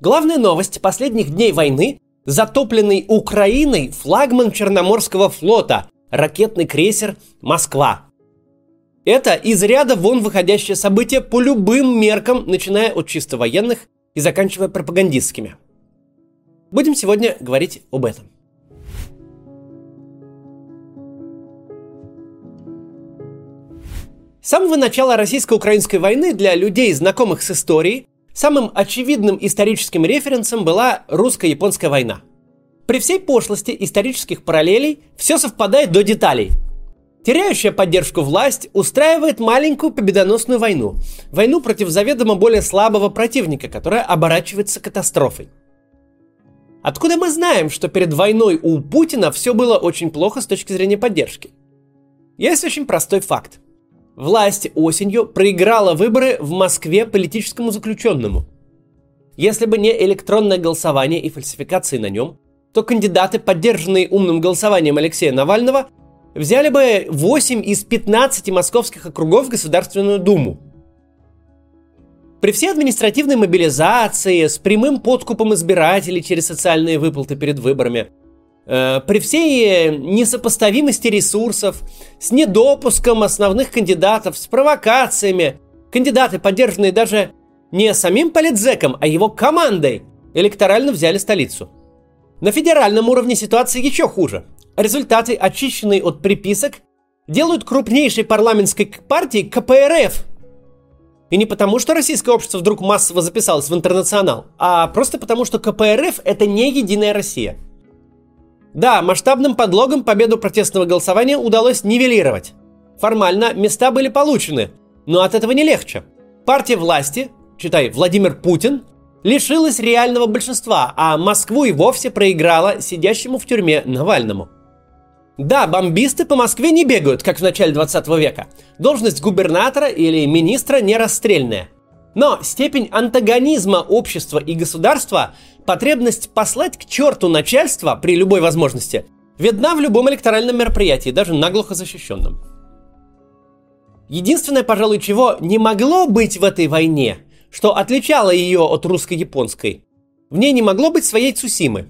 Главная новость последних дней войны – затопленный Украиной флагман Черноморского флота, ракетный крейсер «Москва». Это из ряда вон выходящее событие по любым меркам, начиная от чисто военных и заканчивая пропагандистскими. Будем сегодня говорить об этом. С самого начала российско-украинской войны для людей, знакомых с историей, самым очевидным историческим референсом была русско-японская война. При всей пошлости исторических параллелей все совпадает до деталей. Теряющая поддержку власть устраивает маленькую победоносную войну. Войну против заведомо более слабого противника, которая оборачивается катастрофой. Откуда мы знаем, что перед войной у Путина все было очень плохо с точки зрения поддержки? Есть очень простой факт власть осенью проиграла выборы в Москве политическому заключенному. Если бы не электронное голосование и фальсификации на нем, то кандидаты, поддержанные умным голосованием Алексея Навального, взяли бы 8 из 15 московских округов в Государственную Думу. При всей административной мобилизации, с прямым подкупом избирателей через социальные выплаты перед выборами – при всей несопоставимости ресурсов, с недопуском основных кандидатов, с провокациями, кандидаты, поддержанные даже не самим политзеком, а его командой, электорально взяли столицу. На федеральном уровне ситуация еще хуже. Результаты, очищенные от приписок, делают крупнейшей парламентской партией КПРФ. И не потому, что российское общество вдруг массово записалось в интернационал, а просто потому, что КПРФ это не единая Россия – да, масштабным подлогом победу протестного голосования удалось нивелировать. Формально места были получены, но от этого не легче. Партия власти, читай, Владимир Путин, лишилась реального большинства, а Москву и вовсе проиграла сидящему в тюрьме Навальному. Да, бомбисты по Москве не бегают, как в начале 20 века. Должность губернатора или министра не расстрельная – но степень антагонизма общества и государства, потребность послать к черту начальство при любой возможности, видна в любом электоральном мероприятии, даже наглухо защищенном. Единственное, пожалуй, чего не могло быть в этой войне, что отличало ее от русско-японской, в ней не могло быть своей Цусимы.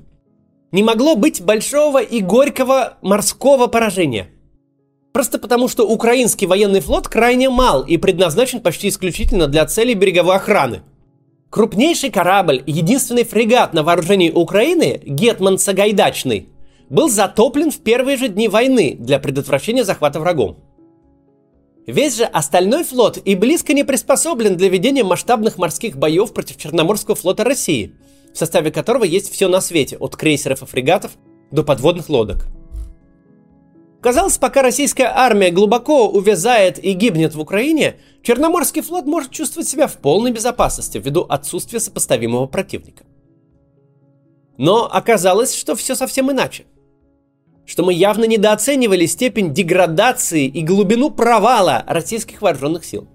Не могло быть большого и горького морского поражения – Просто потому, что украинский военный флот крайне мал и предназначен почти исключительно для целей береговой охраны. Крупнейший корабль, единственный фрегат на вооружении Украины, Гетман Сагайдачный, был затоплен в первые же дни войны для предотвращения захвата врагом. Весь же остальной флот и близко не приспособлен для ведения масштабных морских боев против Черноморского флота России, в составе которого есть все на свете, от крейсеров и фрегатов до подводных лодок – Казалось, пока российская армия глубоко увязает и гибнет в Украине, Черноморский флот может чувствовать себя в полной безопасности ввиду отсутствия сопоставимого противника. Но оказалось, что все совсем иначе. Что мы явно недооценивали степень деградации и глубину провала российских вооруженных сил.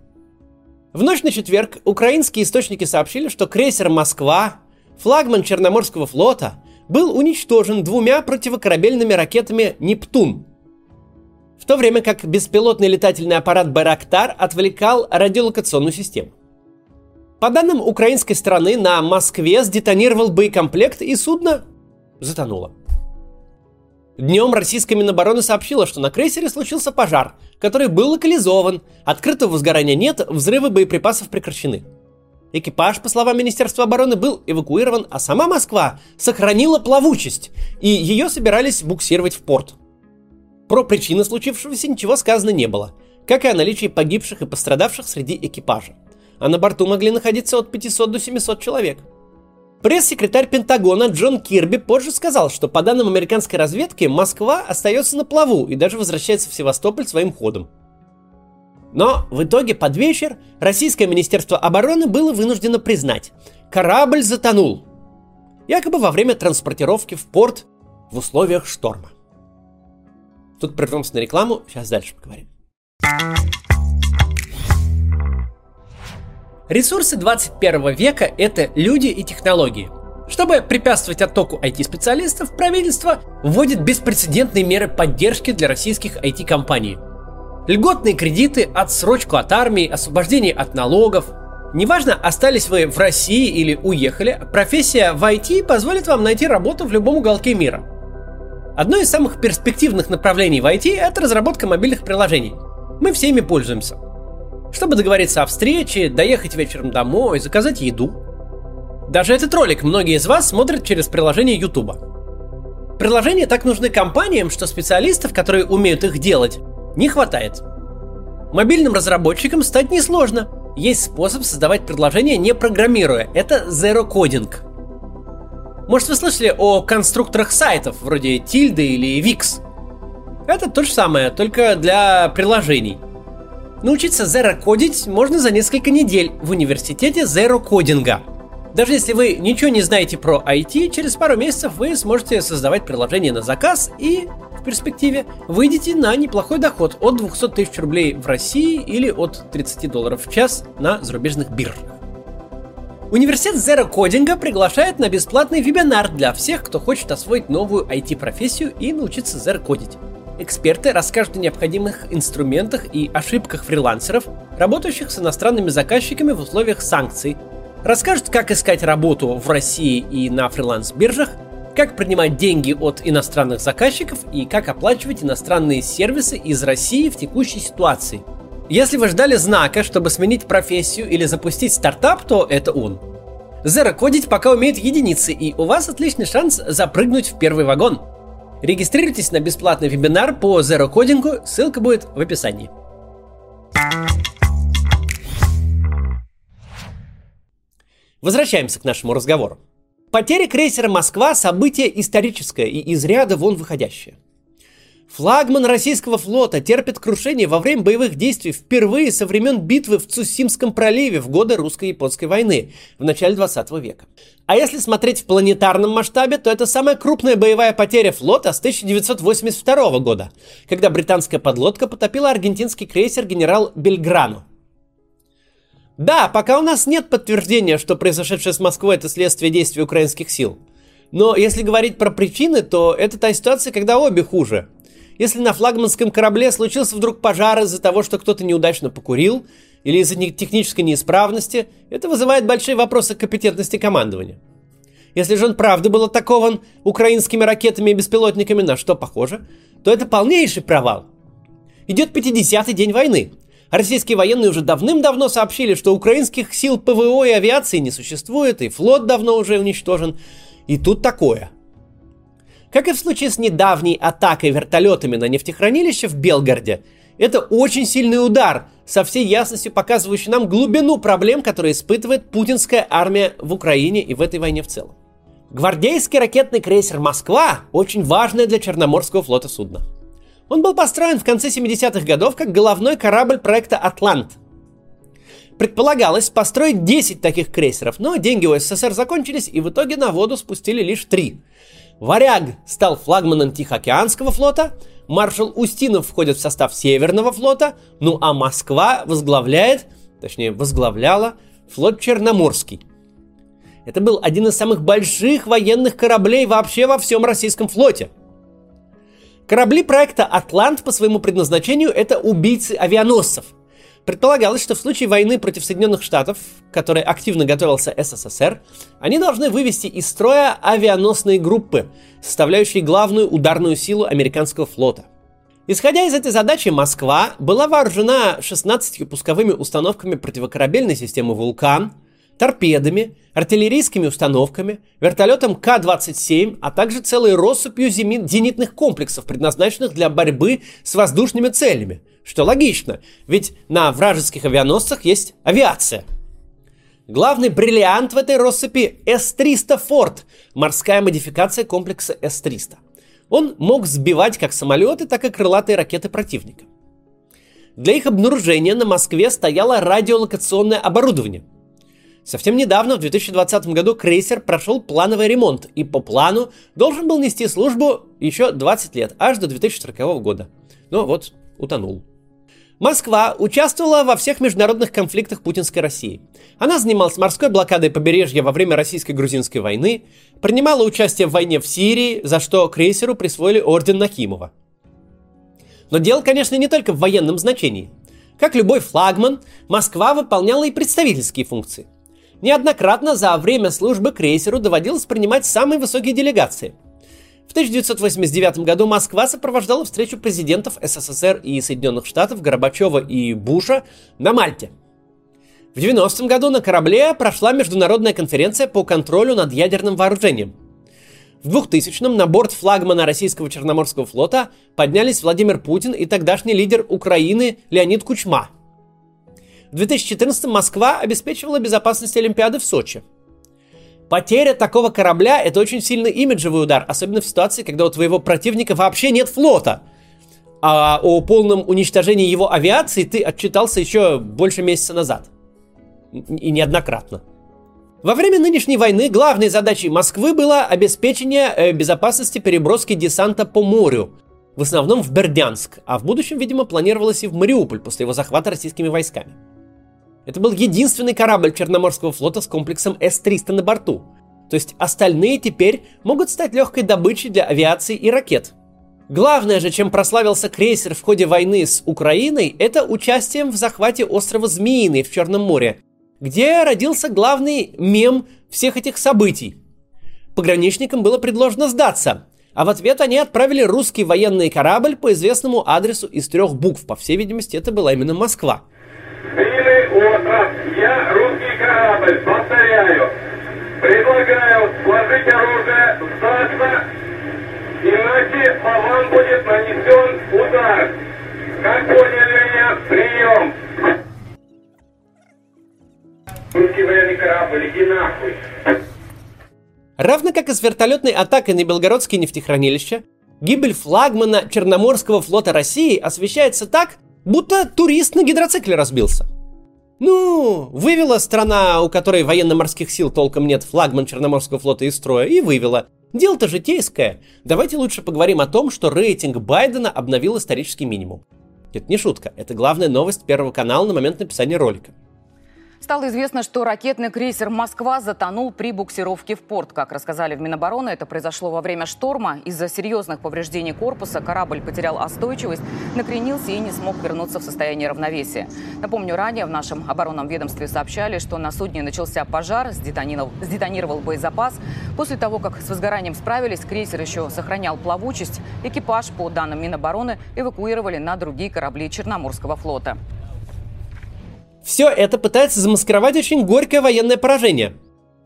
В ночь на четверг украинские источники сообщили, что крейсер «Москва», флагман Черноморского флота, был уничтожен двумя противокорабельными ракетами «Нептун», в то время как беспилотный летательный аппарат «Байрактар» отвлекал радиолокационную систему. По данным украинской стороны, на Москве сдетонировал боекомплект и судно затонуло. Днем российская Минобороны сообщила, что на крейсере случился пожар, который был локализован, открытого возгорания нет, взрывы боеприпасов прекращены. Экипаж, по словам Министерства обороны, был эвакуирован, а сама Москва сохранила плавучесть, и ее собирались буксировать в порт – про причины случившегося ничего сказано не было, как и о наличии погибших и пострадавших среди экипажа. А на борту могли находиться от 500 до 700 человек. Пресс-секретарь Пентагона Джон Кирби позже сказал, что по данным американской разведки Москва остается на плаву и даже возвращается в Севастополь своим ходом. Но в итоге под вечер Российское Министерство обороны было вынуждено признать, корабль затонул. Якобы во время транспортировки в порт в условиях шторма. Тут прервемся на рекламу, сейчас дальше поговорим. Ресурсы 21 века – это люди и технологии. Чтобы препятствовать оттоку IT-специалистов, правительство вводит беспрецедентные меры поддержки для российских IT-компаний. Льготные кредиты, отсрочку от армии, освобождение от налогов, Неважно, остались вы в России или уехали, профессия в IT позволит вам найти работу в любом уголке мира. Одно из самых перспективных направлений в IT – это разработка мобильных приложений. Мы всеми пользуемся. Чтобы договориться о встрече, доехать вечером домой, заказать еду. Даже этот ролик многие из вас смотрят через приложение YouTube. Приложения так нужны компаниям, что специалистов, которые умеют их делать, не хватает. Мобильным разработчикам стать несложно – есть способ создавать предложения не программируя. Это zero coding. Может вы слышали о конструкторах сайтов, вроде Tilda или Wix? Это то же самое, только для приложений. Научиться zero кодить можно за несколько недель в университете zero кодинга. Даже если вы ничего не знаете про IT, через пару месяцев вы сможете создавать приложение на заказ и перспективе выйдете на неплохой доход от 200 тысяч рублей в России или от 30 долларов в час на зарубежных биржах. Университет Zero Coding приглашает на бесплатный вебинар для всех, кто хочет освоить новую IT-профессию и научиться Zero кодить. Эксперты расскажут о необходимых инструментах и ошибках фрилансеров, работающих с иностранными заказчиками в условиях санкций, расскажут, как искать работу в России и на фриланс-биржах, как принимать деньги от иностранных заказчиков и как оплачивать иностранные сервисы из России в текущей ситуации. Если вы ждали знака, чтобы сменить профессию или запустить стартап, то это он. Zero кодить пока умеет единицы, и у вас отличный шанс запрыгнуть в первый вагон. Регистрируйтесь на бесплатный вебинар по Zero кодингу, ссылка будет в описании. Возвращаемся к нашему разговору. Потеря крейсера «Москва» – событие историческое и из ряда вон выходящее. Флагман российского флота терпит крушение во время боевых действий впервые со времен битвы в Цусимском проливе в годы русско-японской войны в начале 20 века. А если смотреть в планетарном масштабе, то это самая крупная боевая потеря флота с 1982 года, когда британская подлодка потопила аргентинский крейсер генерал Бельграно – да, пока у нас нет подтверждения, что произошедшее с Москвой это следствие действий украинских сил. Но если говорить про причины, то это та ситуация, когда обе хуже. Если на флагманском корабле случился вдруг пожар из-за того, что кто-то неудачно покурил, или из-за технической неисправности, это вызывает большие вопросы компетентности командования. Если же он правда был атакован украинскими ракетами и беспилотниками, на что похоже, то это полнейший провал. Идет 50-й день войны, Российские военные уже давным-давно сообщили, что украинских сил ПВО и авиации не существует, и флот давно уже уничтожен. И тут такое. Как и в случае с недавней атакой вертолетами на нефтехранилище в Белгороде, это очень сильный удар, со всей ясностью показывающий нам глубину проблем, которые испытывает путинская армия в Украине и в этой войне в целом. Гвардейский ракетный крейсер «Москва» – очень важное для Черноморского флота судно – он был построен в конце 70-х годов как головной корабль проекта «Атлант». Предполагалось построить 10 таких крейсеров, но деньги у СССР закончились, и в итоге на воду спустили лишь три. «Варяг» стал флагманом Тихоокеанского флота, маршал Устинов входит в состав Северного флота, ну а Москва возглавляет, точнее возглавляла, флот Черноморский. Это был один из самых больших военных кораблей вообще во всем российском флоте – Корабли проекта «Атлант» по своему предназначению – это убийцы авианосцев. Предполагалось, что в случае войны против Соединенных Штатов, которой активно готовился СССР, они должны вывести из строя авианосные группы, составляющие главную ударную силу американского флота. Исходя из этой задачи, Москва была вооружена 16 пусковыми установками противокорабельной системы «Вулкан», торпедами, артиллерийскими установками, вертолетом К-27, а также целой россыпью зенитных комплексов, предназначенных для борьбы с воздушными целями. Что логично, ведь на вражеских авианосцах есть авиация. Главный бриллиант в этой россыпи С-300 «Форд», морская модификация комплекса С-300. Он мог сбивать как самолеты, так и крылатые ракеты противника. Для их обнаружения на Москве стояло радиолокационное оборудование – Совсем недавно, в 2020 году, крейсер прошел плановый ремонт и по плану должен был нести службу еще 20 лет, аж до 2040 года. Но вот, утонул. Москва участвовала во всех международных конфликтах путинской России. Она занималась морской блокадой побережья во время российско-грузинской войны, принимала участие в войне в Сирии, за что крейсеру присвоили орден Накимова. Но дело, конечно, не только в военном значении – Как любой флагман, Москва выполняла и представительские функции. Неоднократно за время службы крейсеру доводилось принимать самые высокие делегации. В 1989 году Москва сопровождала встречу президентов СССР и Соединенных Штатов Горбачева и Буша на Мальте. В 90 году на корабле прошла международная конференция по контролю над ядерным вооружением. В 2000-м на борт флагмана российского Черноморского флота поднялись Владимир Путин и тогдашний лидер Украины Леонид Кучма. В 2014-м Москва обеспечивала безопасность Олимпиады в Сочи – Потеря такого корабля – это очень сильный имиджевый удар, особенно в ситуации, когда у твоего противника вообще нет флота. А о полном уничтожении его авиации ты отчитался еще больше месяца назад. И неоднократно. Во время нынешней войны главной задачей Москвы было обеспечение э, безопасности переброски десанта по морю, в основном в Бердянск, а в будущем, видимо, планировалось и в Мариуполь после его захвата российскими войсками. Это был единственный корабль Черноморского флота с комплексом С-300 на борту. То есть остальные теперь могут стать легкой добычей для авиации и ракет. Главное же, чем прославился крейсер в ходе войны с Украиной, это участием в захвате острова Змеиный в Черном море, где родился главный мем всех этих событий. Пограничникам было предложено сдаться, а в ответ они отправили русский военный корабль по известному адресу из трех букв. По всей видимости, это была именно Москва. Я русский корабль. Повторяю. Предлагаю сложить оружие, сдаться, иначе по вам будет нанесен удар. Как поняли меня? Прием. Русский военный корабль, иди нахуй. Равно как и с вертолетной атакой на Белгородские нефтехранилища, гибель флагмана Черноморского флота России освещается так, Будто турист на гидроцикле разбился. Ну, вывела страна, у которой военно-морских сил толком нет, флагман Черноморского флота из строя, и вывела. Дело-то житейское. Давайте лучше поговорим о том, что рейтинг Байдена обновил исторический минимум. Это не шутка, это главная новость Первого канала на момент написания ролика. Стало известно, что ракетный крейсер «Москва» затонул при буксировке в порт. Как рассказали в Минобороны, это произошло во время шторма. Из-за серьезных повреждений корпуса корабль потерял остойчивость, накренился и не смог вернуться в состояние равновесия. Напомню, ранее в нашем оборонном ведомстве сообщали, что на судне начался пожар, сдетонировал, боезапас. После того, как с возгоранием справились, крейсер еще сохранял плавучесть. Экипаж, по данным Минобороны, эвакуировали на другие корабли Черноморского флота. Все это пытается замаскировать очень горькое военное поражение.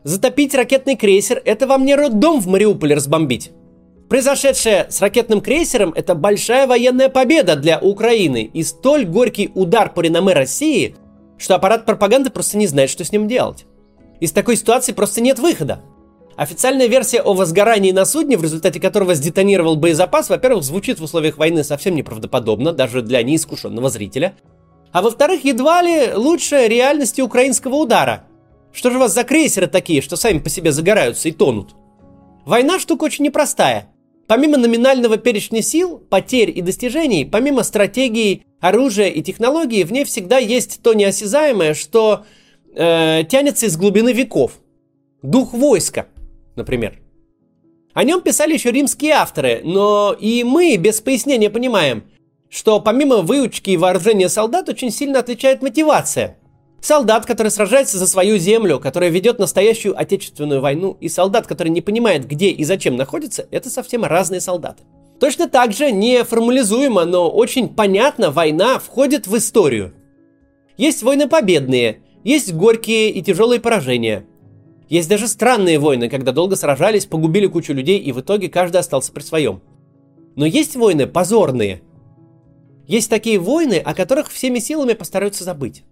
Затопить ракетный крейсер – это вам не роддом в Мариуполе разбомбить. Произошедшее с ракетным крейсером – это большая военная победа для Украины и столь горький удар по реноме России, что аппарат пропаганды просто не знает, что с ним делать. Из такой ситуации просто нет выхода. Официальная версия о возгорании на судне, в результате которого сдетонировал боезапас, во-первых, звучит в условиях войны совсем неправдоподобно, даже для неискушенного зрителя – а во-вторых, едва ли лучше реальности украинского удара. Что же у вас за крейсеры такие, что сами по себе загораются и тонут? Война штука очень непростая. Помимо номинального перечня сил, потерь и достижений, помимо стратегии, оружия и технологий, в ней всегда есть то неосязаемое, что э, тянется из глубины веков. Дух войска, например. О нем писали еще римские авторы, но и мы без пояснения понимаем, что помимо выучки и вооружения солдат очень сильно отличает мотивация. Солдат, который сражается за свою землю, который ведет настоящую отечественную войну, и солдат, который не понимает, где и зачем находится, это совсем разные солдаты. Точно так же неформализуемо, но очень понятно, война входит в историю. Есть войны победные, есть горькие и тяжелые поражения. Есть даже странные войны, когда долго сражались, погубили кучу людей и в итоге каждый остался при своем. Но есть войны позорные – есть такие войны, о которых всеми силами постараются забыть.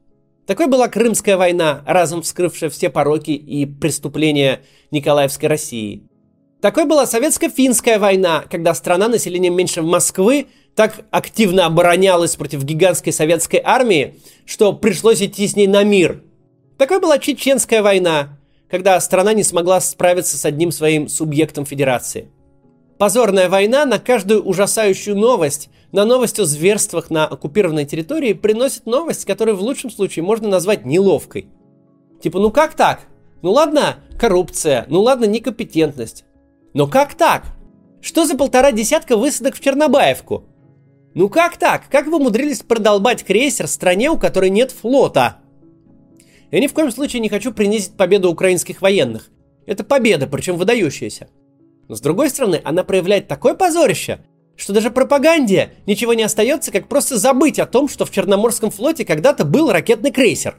Такой была Крымская война, разом вскрывшая все пороки и преступления Николаевской России. Такой была Советско-финская война, когда страна населением меньше Москвы так активно оборонялась против гигантской советской армии, что пришлось идти с ней на мир. Такой была Чеченская война, когда страна не смогла справиться с одним своим субъектом федерации. Позорная война на каждую ужасающую новость на новость о зверствах на оккупированной территории приносит новость, которую в лучшем случае можно назвать неловкой. Типа, ну как так? Ну ладно, коррупция, ну ладно, некомпетентность. Но как так? Что за полтора десятка высадок в Чернобаевку? Ну как так? Как вы умудрились продолбать крейсер стране, у которой нет флота? Я ни в коем случае не хочу принизить победу украинских военных. Это победа, причем выдающаяся. Но с другой стороны, она проявляет такое позорище, что даже пропаганде ничего не остается, как просто забыть о том, что в Черноморском флоте когда-то был ракетный крейсер.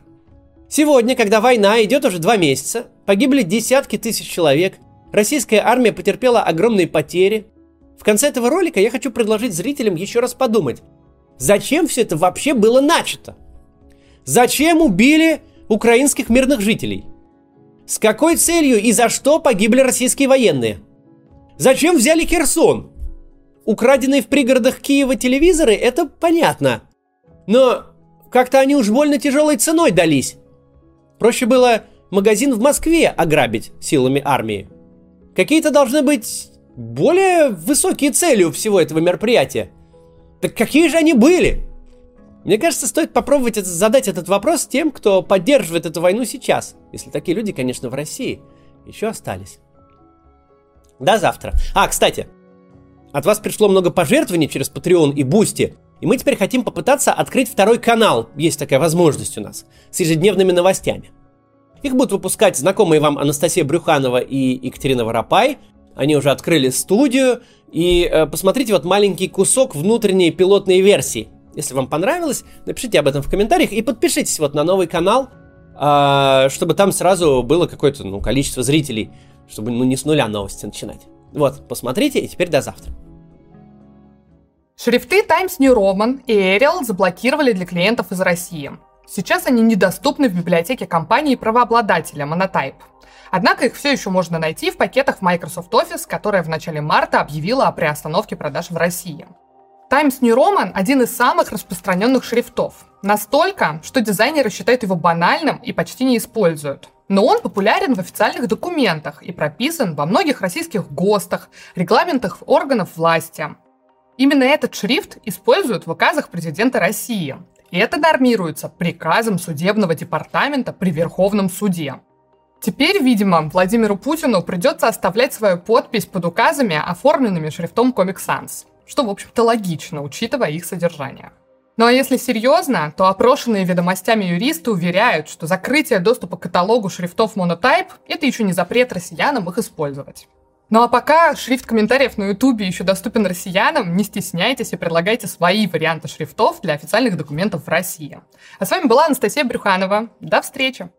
Сегодня, когда война идет уже два месяца, погибли десятки тысяч человек, российская армия потерпела огромные потери. В конце этого ролика я хочу предложить зрителям еще раз подумать, зачем все это вообще было начато? Зачем убили украинских мирных жителей? С какой целью и за что погибли российские военные? Зачем взяли Херсон? Украденные в пригородах Киева телевизоры, это понятно. Но как-то они уж больно тяжелой ценой дались. Проще было магазин в Москве ограбить силами армии. Какие-то должны быть более высокие цели у всего этого мероприятия. Так какие же они были? Мне кажется, стоит попробовать задать этот вопрос тем, кто поддерживает эту войну сейчас. Если такие люди, конечно, в России еще остались. До завтра. А, кстати, от вас пришло много пожертвований через Patreon и Boosty. И мы теперь хотим попытаться открыть второй канал, есть такая возможность у нас, с ежедневными новостями. Их будут выпускать знакомые вам Анастасия Брюханова и Екатерина Воропай. Они уже открыли студию. И э, посмотрите вот маленький кусок внутренней пилотной версии. Если вам понравилось, напишите об этом в комментариях и подпишитесь вот на новый канал, э, чтобы там сразу было какое-то ну, количество зрителей, чтобы ну, не с нуля новости начинать. Вот, посмотрите, и теперь до завтра. Шрифты Times New Roman и Arial заблокировали для клиентов из России. Сейчас они недоступны в библиотеке компании правообладателя Monotype. Однако их все еще можно найти в пакетах Microsoft Office, которая в начале марта объявила о приостановке продаж в России. Times New Roman – один из самых распространенных шрифтов. Настолько, что дизайнеры считают его банальным и почти не используют. Но он популярен в официальных документах и прописан во многих российских ГОСТах, регламентах органов власти. Именно этот шрифт используют в указах президента России. И это нормируется приказом судебного департамента при Верховном суде. Теперь, видимо, Владимиру Путину придется оставлять свою подпись под указами, оформленными шрифтом Comic Sans, что, в общем-то, логично, учитывая их содержание. Ну а если серьезно, то опрошенные ведомостями юристы уверяют, что закрытие доступа к каталогу шрифтов Monotype – это еще не запрет россиянам их использовать. Ну а пока шрифт комментариев на Ютубе еще доступен россиянам, не стесняйтесь и предлагайте свои варианты шрифтов для официальных документов в России. А с вами была Анастасия Брюханова. До встречи!